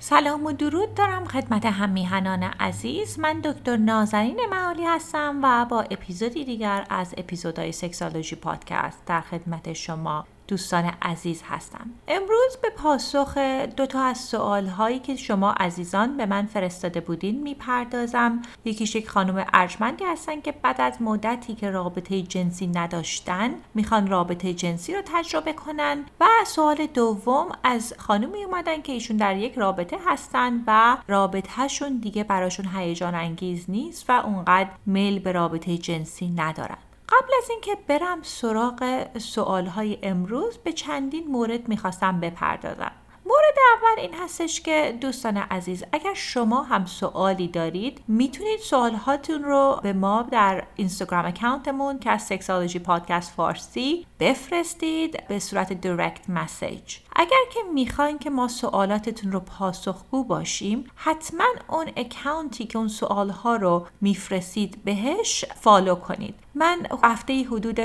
سلام و درود دارم خدمت هم میهنان عزیز. من دکتر نازنین معالی هستم و با اپیزودی دیگر از اپیزودهای سکسالوژی پادکست در خدمت شما دوستان عزیز هستم. امروز به پاسخ دو تا از سوال هایی که شما عزیزان به من فرستاده بودین می‌پردازم. یکیش یک خانم ارجمندی هستن که بعد از مدتی که رابطه جنسی نداشتن می‌خوان رابطه جنسی رو تجربه کنن. و سوال دوم از خانومی اومدن که ایشون در یک رابطه هستن و رابطهشون دیگه براشون هیجان انگیز نیست و اونقدر میل به رابطه جنسی ندارن. قبل از اینکه برم سراغ سوالهای امروز به چندین مورد می‌خواستم بپردازم. مورد اول این هستش که دوستان عزیز اگر شما هم سوالی دارید می‌تونید سوالهاتون رو به ما در اینستاگرام account مون که از سکسالوجی پادکست فارسی بفرستید به صورت direct message اگر که می‌خواین که ما سوالاتتون رو پاسخگو باشیم حتما اون account ی که اون سوالها رو میفرستید بهش follow کنید. من هفته حدود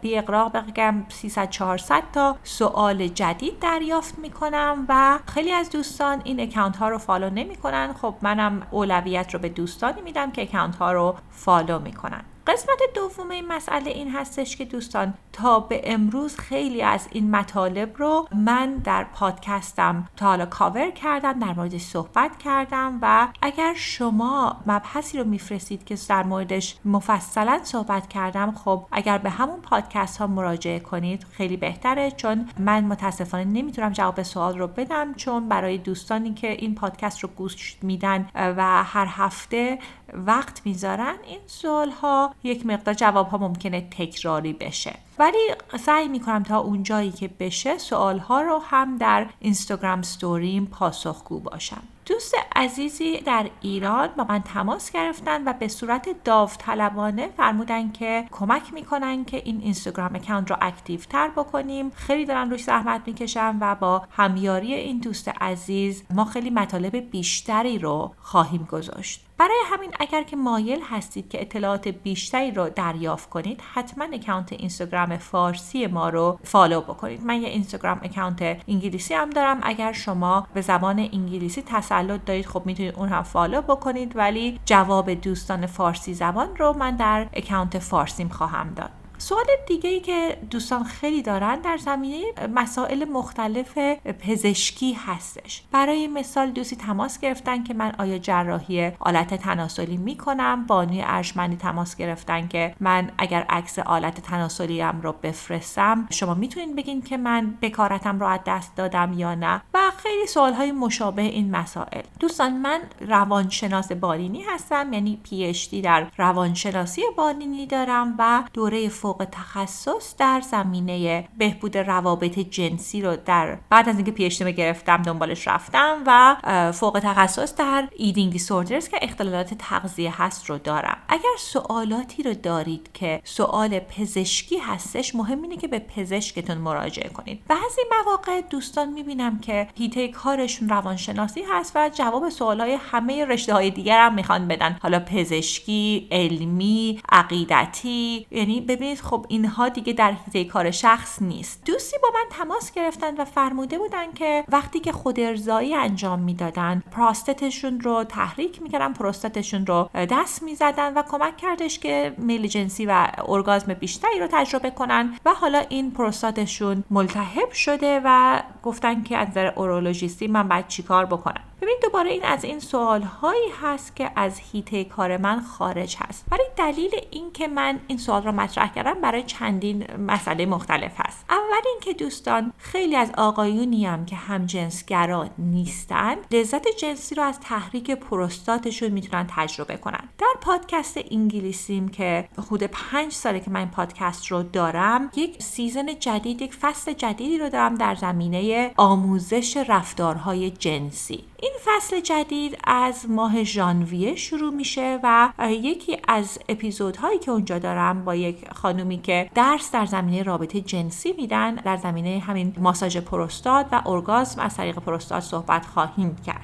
بی اغراق بگم 300 400 تا سوال جدید دریافت می‌کنم و خیلی از دوستان این account ها رو follow نمی‌کنن. خب منم اولویت رو به دوستانی میدم که account ها رو follow می‌کنن. قسمت دوم این مسئله این هستش که دوستان تا به امروز خیلی از این مطالب رو من در پادکستم تا حالا کاور کردم در موردش صحبت کردم و اگر شما مبحثی رو میفرستید که در موردش مفصلا صحبت کردم خب اگر به همون پادکست ها مراجعه کنید خیلی بهتره چون من متاسفانه نمی‌تونم جواب سوال رو بدم چون برای دوستانی که این پادکست رو گوش میدن و هر هفته وقت می‌ذارن این سوال ها یک مقدار جواب ها ممکنه تکراری بشه. ولی سعی می‌کنم تا اونجایی که بشه سوال ها رو هم در اینستاگرام ستوریم پاسخگو باشم. دوست عزیزی در ایران با من تماس گرفتن و به صورت داوطلبانه فرمودن که کمک می‌کنن که این اینستاگرام account رو active تر بکنیم. خیلی دارن روش زحمت می‌کشن و با همیاری این دوست عزیز ما خیلی مطالب بیشتری رو خواهیم گذاشت. برای همین اگر که مایل هستید که اطلاعات بیشتری رو دریافت کنید حتما account اینستاگرام فارسی ما رو follow بکنید. من یه اینستاگرام account انگلیسی هم دارم. اگر شما به زبان انگلیسی تسلط دارید خب می‌تونید اون هم follow بکنید. ولی جواب دوستان فارسی زبان رو من در account فارسیم خواهم داد. سوال دیگه ای که دوستان خیلی دارن در زمینه مسائل مختلف پزشکی هستش. برای مثال دوستی تماس گرفتن که من آیا جراحی آلت تناسلی می‌کنم؟ بانوی ارجمندی تماس گرفتن که من اگر عکس آلت تناسلیم رو بفرستم شما می‌تونید بگین که من بکارتم رو از دست دادم یا نه؟ و خیلی سوال های مشابه این مسائل. دوستان من روانشناس بالینی هستم یعنی PhD در روانشناسی بالینی دارم و دوره فوق تخصص در زمینه بهبود روابط جنسی رو در بعد از اینکه پیشنامه گرفتم دنبالش رفتم و فوق تخصص در ایدینگ دیسوردرز که اختلالات تغذیه هست رو دارم. اگر سوالاتی رو دارید که سوال پزشکی هستش مهم اینه که به پزشکتون مراجعه کنید. بعضی مواقع دوستان می‌بینم که هیته کارشون روانشناسی هست و جواب سوالهای همه رشته های دیگر هم می‌خوان بدن. حالا پزشکی علمی عقیدتی یعنی ببینید خب اینها دیگه در حیطه کار شخص نیست. دوستی با من تماس گرفتن و فرموده بودن که وقتی که خود ارزایی انجام می‌دادن پراستتشون رو تحریک می‌کردن پروستاتشون رو دست می‌زدن و کمک کردش که میل جنسی و ارگازم بیشتری رو تجربه کنن و حالا این پروستاتشون ملتهب شده و گفتن که از نظر urologist ی من باید چیکار بکنم. ببین دوباره این از این سوال هایی هست که از حیطه کار من خارج هست. ولی دلیل این که من این سوال رو مطرح کردم برای چندین مسئله مختلف هست. اول اینکه دوستان خیلی از آقایونی هم که همجنسگرا نیستن لذت جنسی رو از تحریک پروستاتشون می‌تونن تجربه کنن. در پادکست انگلیسیم که حدود پنج ساله که من این پادکست رو دارم یک season جدید یک فصل جدیدی رو دارم در زمینه آموزش رفتارهای جنسی. این فصل جدید از ماه ژانویه شروع میشه و یکی از اپیزودهایی که اونجا دارم با یک خانومی که درس در زمینه رابطه جنسی میدن در زمینه همین ماساژ پروستات و ارگازم از طریق پروستات صحبت خواهیم کرد.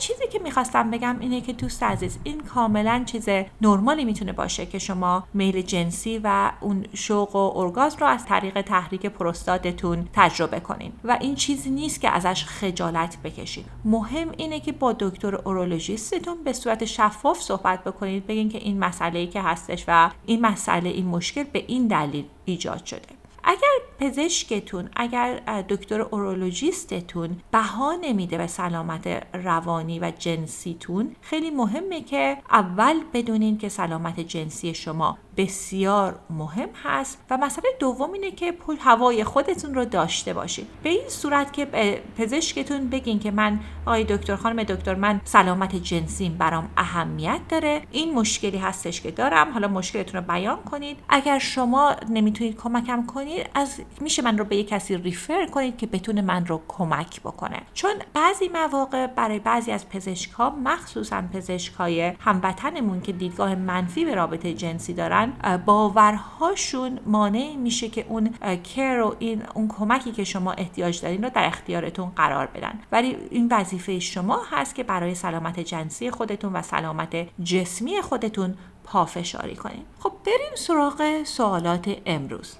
چیزی که می‌خواستم بگم اینه که دوست عزیز این کاملا چیز نرمالی می‌تونه باشه که شما میل جنسی و اون شوق و ارگازم رو از طریق تحریک پروستاتتون تجربه کنین. و این چیزی نیست که ازش خجالت بکشید مهم اینه که با دکتر اورولوژیستتون به صورت شفاف صحبت بکنید بگین که این مسئله که هستش و این مسئله این مشکل به این دلیل ایجاد شده. اگر پزشکتون اگر دکتر اورولوژیستتون بها نمیده به سلامت روانی و جنسیتون خیلی مهمه که اول بدونین که سلامت جنسی شما بسیار مهم هست و مسئله دوم اینه که پول هوای خودتون رو داشته باشید. به این صورت که پزشکتون بگین که من آقای دکتر خانم دکتر من سلامت جنسیم برام اهمیت داره. این مشکلی هستش که دارم. حالا مشکلتون رو بیان کنید. اگر شما نمی‌تونید کمکم کنید از میشه من رو به یک کسی ریفر کنید که بتونه من رو کمک بکنه. چون بعضی مواقع برای بعضی از پزشک ها مخصوصا پزشک های هموطنمون که دیدگاه منفی به رابطه جنسی دارن باورهاشون مانع میشه که اون کر و این اون کمکی که شما احتیاج دارین رو در اختیارتون قرار بدن. ولی این وظیفه شما هست که برای سلامت جنسی خودتون و سلامت جسمی خودتون پافشاری کنین. خب بریم سراغ سوالات امروز.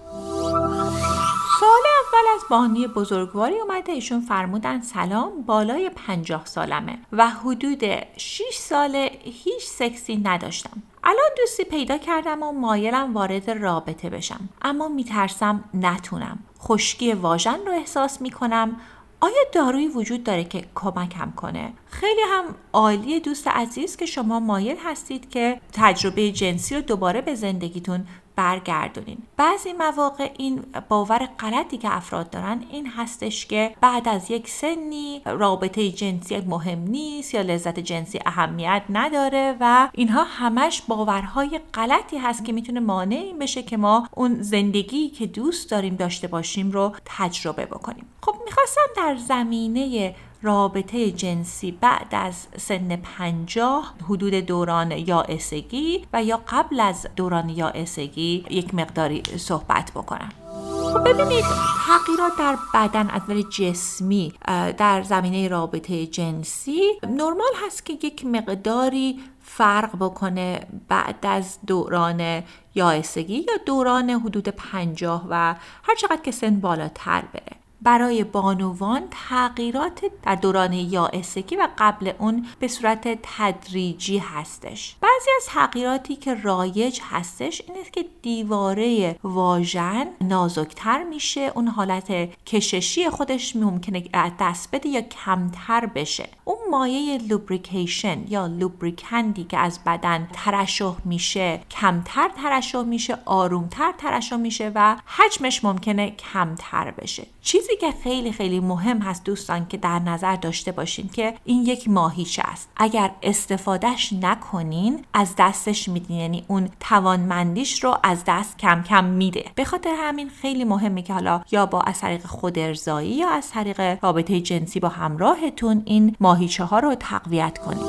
اول از بانی بزرگواری اومده. ایشون فرمودن سلام بالای پنجاه سالمه و حدود 6 ساله هیچ سکسی نداشتم. الان دوستی پیدا کردم و مایلم وارد رابطه بشم. اما میترسم نتونم. خشکی واژن رو احساس می‌کنم. آیا دارویی وجود داره که کمکم کنه؟ خیلی هم عالی دوست عزیز که شما مایل هستید که تجربه جنسی رو دوباره به زندگیتون برگردونین. بعضی مواقع این باور غلطی که افراد دارن این هستش که بعد از یک سنی رابطه جنسی مهم نیست یا لذت جنسی اهمیت نداره و اینها همش باورهای غلطی هست که می‌تونه مانع این بشه که ما اون زندگی که دوست داریم داشته باشیم رو تجربه بکنیم. خب می‌خواستم در زمینه رابطه جنسی بعد از سن پنجاه حدود دوران یائسگی و یا قبل از دوران یائسگی یک مقداری صحبت بکنم. خب ببینید تغییرات در بدن از جسمی در زمینه رابطه جنسی نرمال هست که یک مقداری فرق بکنه بعد از دوران یائسگی یا دوران حدود پنجاه و هر چقدر که سن بالاتر بره. برای بانوان تغییرات در دوران یائسگی و قبل اون به صورت تدریجی هستش. بعضی از تغییراتی که رایج هستش اینه که دیواره واژن نازکتر میشه اون حالت کششی خودش ممکنه دست بده یا کمتر بشه. اون مایه لوبریکیشن یا لوبریکندی که از بدن ترشح میشه کمتر ترشح میشه آرومتر ترشح میشه و حجمش ممکنه کمتر بشه. چیزی که خیلی خیلی مهم هست دوستان که در نظر داشته باشین که این یک ماهیچه است. اگر استفادهش نکنین از دستش میدین. یعنی اون توانمندیش رو از دست کم کم میده. به خاطر همین خیلی مهمه که حالا یا با از طریق خود ارضایی یا از طریق رابطه جنسی با همراهتون این ماهیچه ها رو تقویت کنید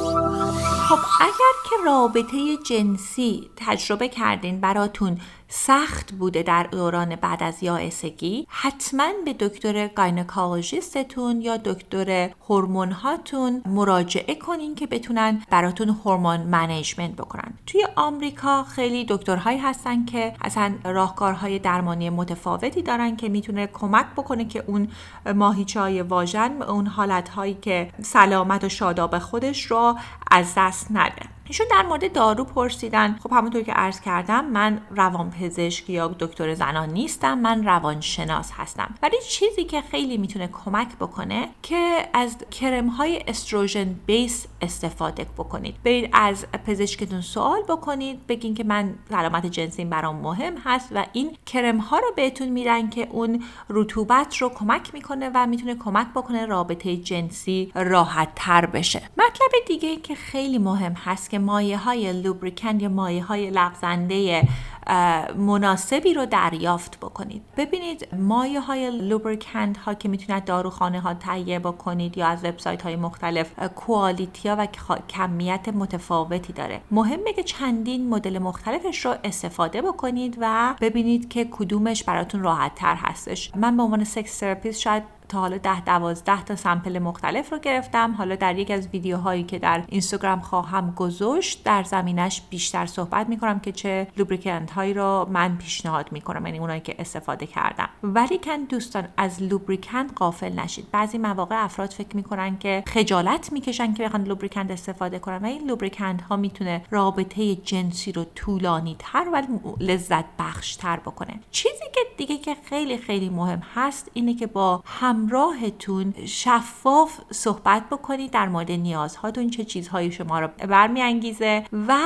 خب اگر که رابطه جنسی تجربه کردین براتون سخت بوده در دوران بعد از یائسگی. حتما به دکتر gynecologist تون یا دکتر هورمون هاتون مراجعه کنین که بتونن براتون hormone management بکنن. توی آمریکا خیلی دکترهایی هستن که اصلا راهکارهای درمانی متفاوتی دارن که می‌تونه کمک بکنه که اون ماهیچه های واژن اون حالتهایی که سلامت و شاداب خودش رو از دست نده. ایشون در مورد دارو پرسیدن. خب همونطور که عرض کردم من روانپزشک یا دکتر زنان نیستم من روانشناس هستم. ولی چیزی که خیلی می‌تونه کمک بکنه که از کرم های استروژن بیس استفاده بکنید. برید از پزشکتون سوال بکنید بگین که من سلامت جنسیم برام مهم هست و این کرم ها رو بهتون میدن که اون رطوبت رو کمک می‌کنه و می‌تونه کمک بکنه رابطه جنسی راحت تر بشه. مطلب دیگه که خیلی مهم هست که مایع های lubricant یا مایع های لغزنده مناسبی رو دریافت بکنید. ببینید مایع های lubricant ها که می‌تونید داروخانه ها تهیه بکنید یا از وبسایت های مختلف quality ها و کمیت متفاوتی داره. مهمه که چندین مدل مختلفش رو استفاده بکنید و ببینید که کدومش براتون راحت تر هستش. من به عنوان sex therapist شاید تا حالا ده دوازده تا سمپل مختلف رو گرفتم. حالا در یک از ویدیوهایی که در اینستاگرام خواهم گذاشت در زمینش بیشتر صحبت می‌کنم که چه لوبریکنت هایی رو من پیشنهاد می‌کنم یعنی اونایی که استفاده کردم. ولی کن دوستان از لوبریکنت قافل نشید. بعضی مواقع افراد فکر می‌کنن که خجالت می‌کشن که بخوان لوبریکنت استفاده کنن و این لوبریکنت ها می‌تونه رابطه جنسی رو طولانی تر و لذت بخش تر بکنه. چیزی که دیگه که خیلی خیلی مهم هست اینه که با هم همراهتون شفاف صحبت بکنید در مورد نیازهاتون چه چیزهایی شما رو برمیانگیزه و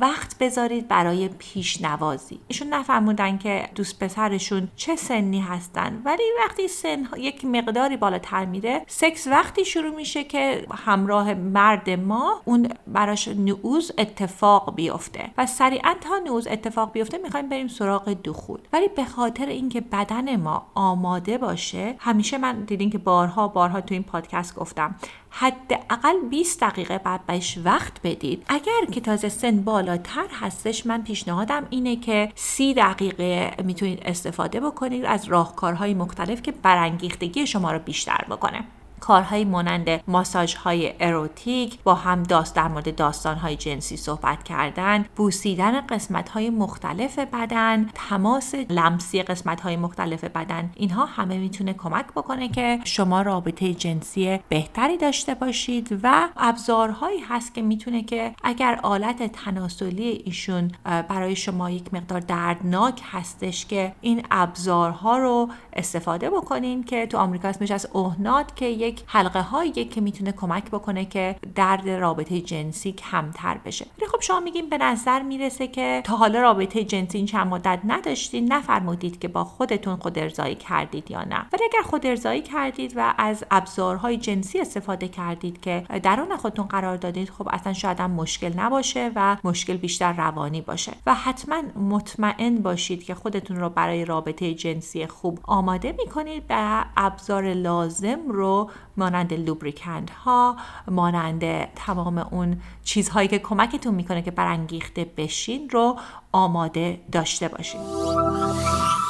وقت بذارید برای پیشنوازی. ایشون نفرمودن که دوست پسرشون چه سنی هستن ولی وقتی سن یک مقداری بالاتر میره سکس وقتی شروع میشه که همراه مرد ما اون براش نعوز اتفاق بیفته. و سریعا تا نعوز اتفاق بیفته می‌خوایم بریم سراغ دخول. ولی به خاطر اینکه بدن ما آماده باشه همیشه من دیدین که بارها بارها تو این پادکست گفتم. حداقل 20 دقیقه بعد بهش وقت بدید. اگر که تازه سن بالاتر هستش من پیشنهادم اینه که 30 دقیقه می‌تونید استفاده بکنید از راهکارهای مختلف که برانگیختگی شما رو بیشتر بکنه. کارهایی مانند ماساژ های اروتیک با هم داست در مورد داستان های جنسی صحبت کردن بوسیدن قسمت های مختلف بدن تماس لمسی قسمت های مختلف بدن اینها همه می‌تونه کمک بکنه که شما رابطه جنسی بهتری داشته باشید و ابزارهایی هست که می‌تونه که اگر آلت تناسلی ایشون برای شما یک مقدار دردناک هستش که این ابزارها رو استفاده بکنین که تو آمریکا اسمش از اوهنات که یک یک حلقه هایی که می‌تونه کمک بکنه که درد رابطه جنسی کمتر بشه. ولی خب شما میگیم به نظر می‌رسه که تا حالا رابطه جنسی این چند مدت نداشتین نفرمودید که با خودتون خود ارزایی کردید یا نه. ولی اگر خود ارزایی کردید و از ابزارهای جنسی استفاده کردید که درون خودتون قرار دادید خب اصلا شاید هم مشکل نباشه و مشکل بیشتر روانی باشه. و حتما مطمئن باشید که خودتون رو برای رابطه جنسی خوب آماده می‌کنید و ابزار لازم رو مانند لوبریکند ها مانند تمام اون چیزهایی که کمکتون می‌کنه که برانگیخته بشین رو آماده داشته باشین.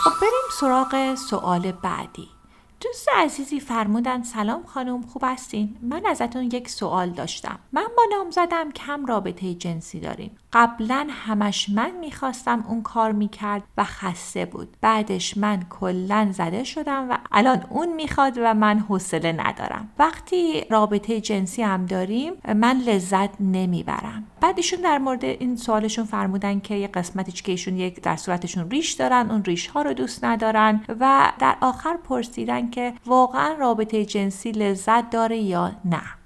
خب بریم سراغ سوال بعدی. دوست عزیزی فرمودن سلام خانم خوب هستین؟ من ازتون یک سوال داشتم. من با نامزدم کم رابطه جنسی داریم قبلا همش من می‌خواستم اون کار می‌کرد و خسته بود. بعدش من کلا زده شدم و الان اون می‌خواد و من حوصله ندارم. وقتی رابطه جنسی هم داریم من لذت نمی‌برم. بعد ایشون در مورد این سوالشون فرمودن که یه قسمتی که ایشون یک در صورتشون ریش دارن اون ریش ها رو دوست ندارن و در آخر پرسیدن که واقعا رابطه جنسی لذت داره یا نه.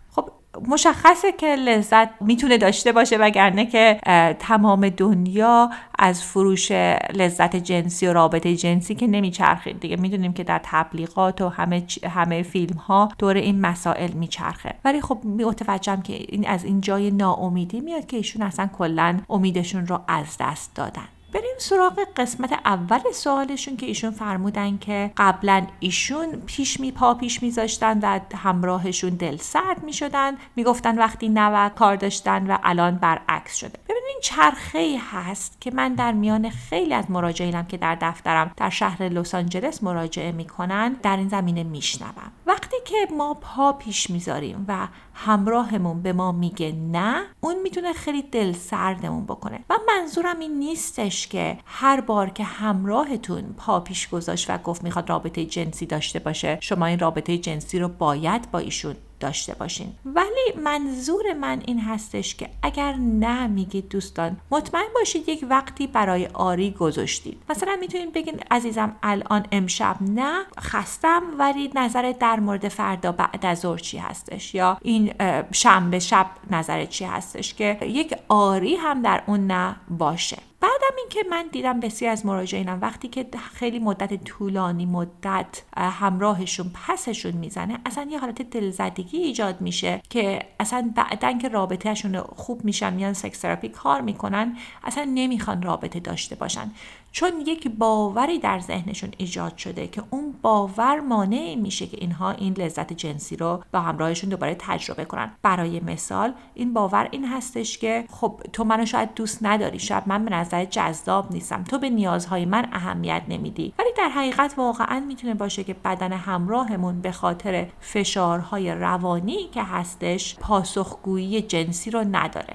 مشخصه که لذت می‌تونه داشته باشه وگرنه که تمام دنیا از فروش لذت جنسی و رابطه جنسی که نمیچرخید دیگه می‌دونیم که در تبلیغات و همه همه فیلم ها دور این مسائل میچرخه. ولی خب متوجهم که این از این جای ناامیدی میاد که ایشون اصلا کلا امیدشون رو از دست دادن. بریم سراغ قسمت اول سوالشون که ایشون فرمودن که قبلا ایشون پیش می پا پیش میذاشتن و همراهشون دل سرد می‌شدن. می‌گفتن وقتی نوک کار داشتن و الان برعکس شده. ببینید چرخه ای هست که من در میان خیلی از مراجعینم که در دفترم در شهر لس آنجلس مراجعه می‌کنن در این زمینه میشنوم. وقتی که ما پا پیش می‌ذاریم و همراهمون به ما میگه نه اون می‌تونه خیلی دل سردمون بکنه. و منظورم این نیستش که هر بار که همراهتون پا پیش گذاشت و گفت می‌خواد رابطه جنسی داشته باشه شما این رابطه جنسی رو باید با ایشون داشته باشین. ولی منظور من این هستش که اگر نه میگید دوستان مطمئن باشید یک وقتی برای آری گذاشتید. مثلا می‌تونید بگین عزیزم الان امشب نه خستم ولی نظر در مورد فردا بعد از ظهر چی هستش؟ یا این شنبه شب نظر چی هستش که یک آری هم در اون نه باشه؟ بعدم اینکه من دیدم بسیار از مراجعینم وقتی که خیلی مدت طولانی مدت همراهشون پسشون می‌زنه اصلا یه حالت دلزدگی ایجاد میشه که اصلا بعدا که رابطهشون خوب میشن میان سکس تراپی کار می‌کنن اصلا نمی‌خوان رابطه داشته باشن. چون یک باوری در ذهنشون ایجاد شده که اون باور مانع میشه که اینها این لذت جنسی رو با همراهشون دوباره تجربه کنن. برای مثال این باور این هستش که خب تو منو شاید دوست نداری شاید من به نظر جذاب نیستم. تو به نیازهای من اهمیت نمیدی. ولی در حقیقت واقعا می‌تونه باشه که بدن همراهمون به خاطر فشارهای روانی که هستش پاسخگویی جنسی رو نداره.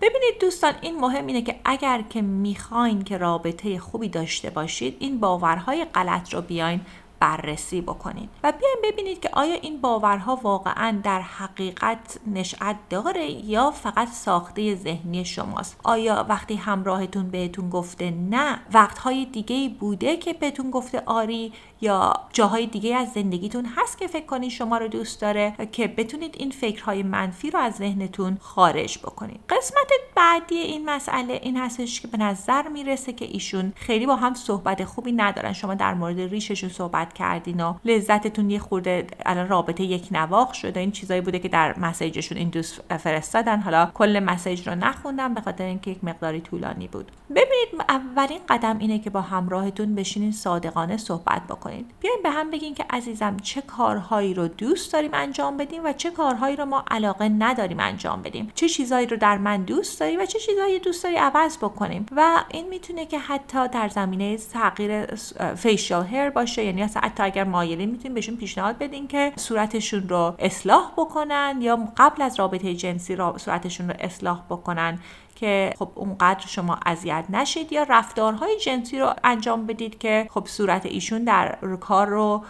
ببینید دوستان این مهم اینه که اگر که می‌خواین که رابطه خوبی داشته باشید این باورهای غلط رو بیاین بررسی بکنید و بیاین ببینید که آیا این باورها واقعا در حقیقت نشأت داره یا فقط ساخته ذهنی شماست. آیا وقتی همراهتون بهتون گفته نه وقتهای دیگه بوده که بهتون گفته آری یا جاهای دیگه از زندگیتون هست که فکر کنید شما رو دوست داره که بتونید این فکرهای منفی رو از ذهنتون خارج بکنید قسمت بعدی این مسئله این هستش که به نظر می‌رسه که ایشون خیلی با هم صحبت خوبی ندارن. شما در مورد ریششون صحبت کردین و لذتتون یه خورده الان رابطه یک نواخ شده. این چیزایی بوده که در مسیجشون این دوست فرستادن. حالا کل مسیج رو نخوندم به خاطر اینکه یک مقداری طولانی بود. ببینید اولین قدم اینه که با همراهتون بشینین صادقانه صحبت بکنید بیاین به هم بگین که عزیزم چه کارهایی رو دوست داریم انجام بدیم و چه کارهایی رو ما علاقه نداریم انجام بدیم. چه چیزهایی رو در من دوست داری و چه چیزهایی دوست داری عوض بکنیم. و این می‌تونه که حتی در زمینه تغییر فیشال هیر باشه. یعنی حتی اگر مایلین می‌تونیم بهشون پیشنهاد بدین که صورتشون رو اصلاح بکنن یا قبل از رابطه جنسی را صورتشون رو اصلاح بکنن. که خب اونقدر شما اذیت نشید یا رفتارهای جنسی رو انجام بدید که خب صورت ایشون در کار رو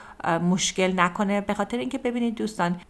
مشکل نکنه. به خاطر اینکه ببینید دوستان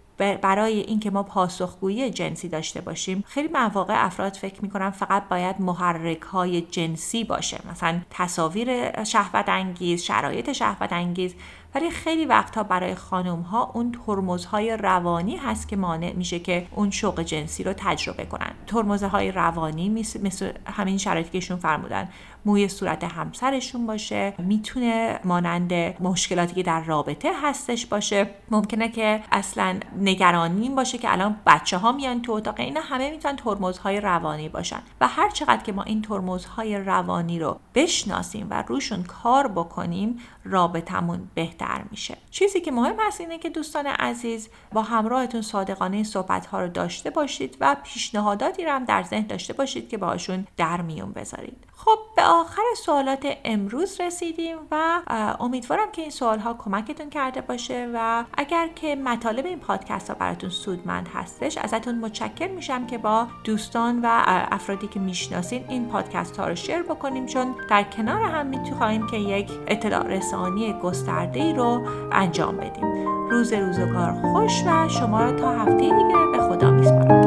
برای اینکه ما پاسخگویی جنسی داشته باشیم خیلی مواقع افراد فکر می‌کنن فقط باید محرک های جنسی باشه. مثلا تصاویر شهوت انگیز شرایط شهوت انگیز ولی خیلی وقتها برای خانم ها اون ترمزهای روانی هست که مانع میشه که اون شوق جنسی رو تجربه کنن. ترمزهای روانی مثل, همین شرایطی که ایشون فرمودن. موی صورت همسرشون باشه می‌تونه مانند مشکلاتی که در رابطه هستش باشه. ممکنه که اصلا نگرانی باشه که الان بچه ها میان تو اتاق. اینا همه می‌تونن ترمزهای روانی باشن. و هر چقدر که ما این ترمزهای روانی رو بشناسیم و روشون کار بکنیم رابطمون بهتر میشه. چیزی که مهم هست اینه که دوستان عزیز با همراهتون صادقانه این صحبت ها رو داشته باشید و پیشنهاداتی رو هم در ذهن داشته باشید که باشون در میون بذارید. خب به آخر سوالات امروز رسیدیم و امیدوارم که این سوال ها کمکتون کرده باشه و اگر که مطالب این پادکست ها براتون سودمند هستش ازتون متشکر میشم که با دوستان و افرادی که می‌شناسین این پادکست ها رو شیر بکنیم چون در کنار هم می‌تونیم که یک اطلاع رسانی گسترده ای رو انجام بدیم. روز روزگار خوش و شما رو تا هفته دیگه به خدا میسپارم.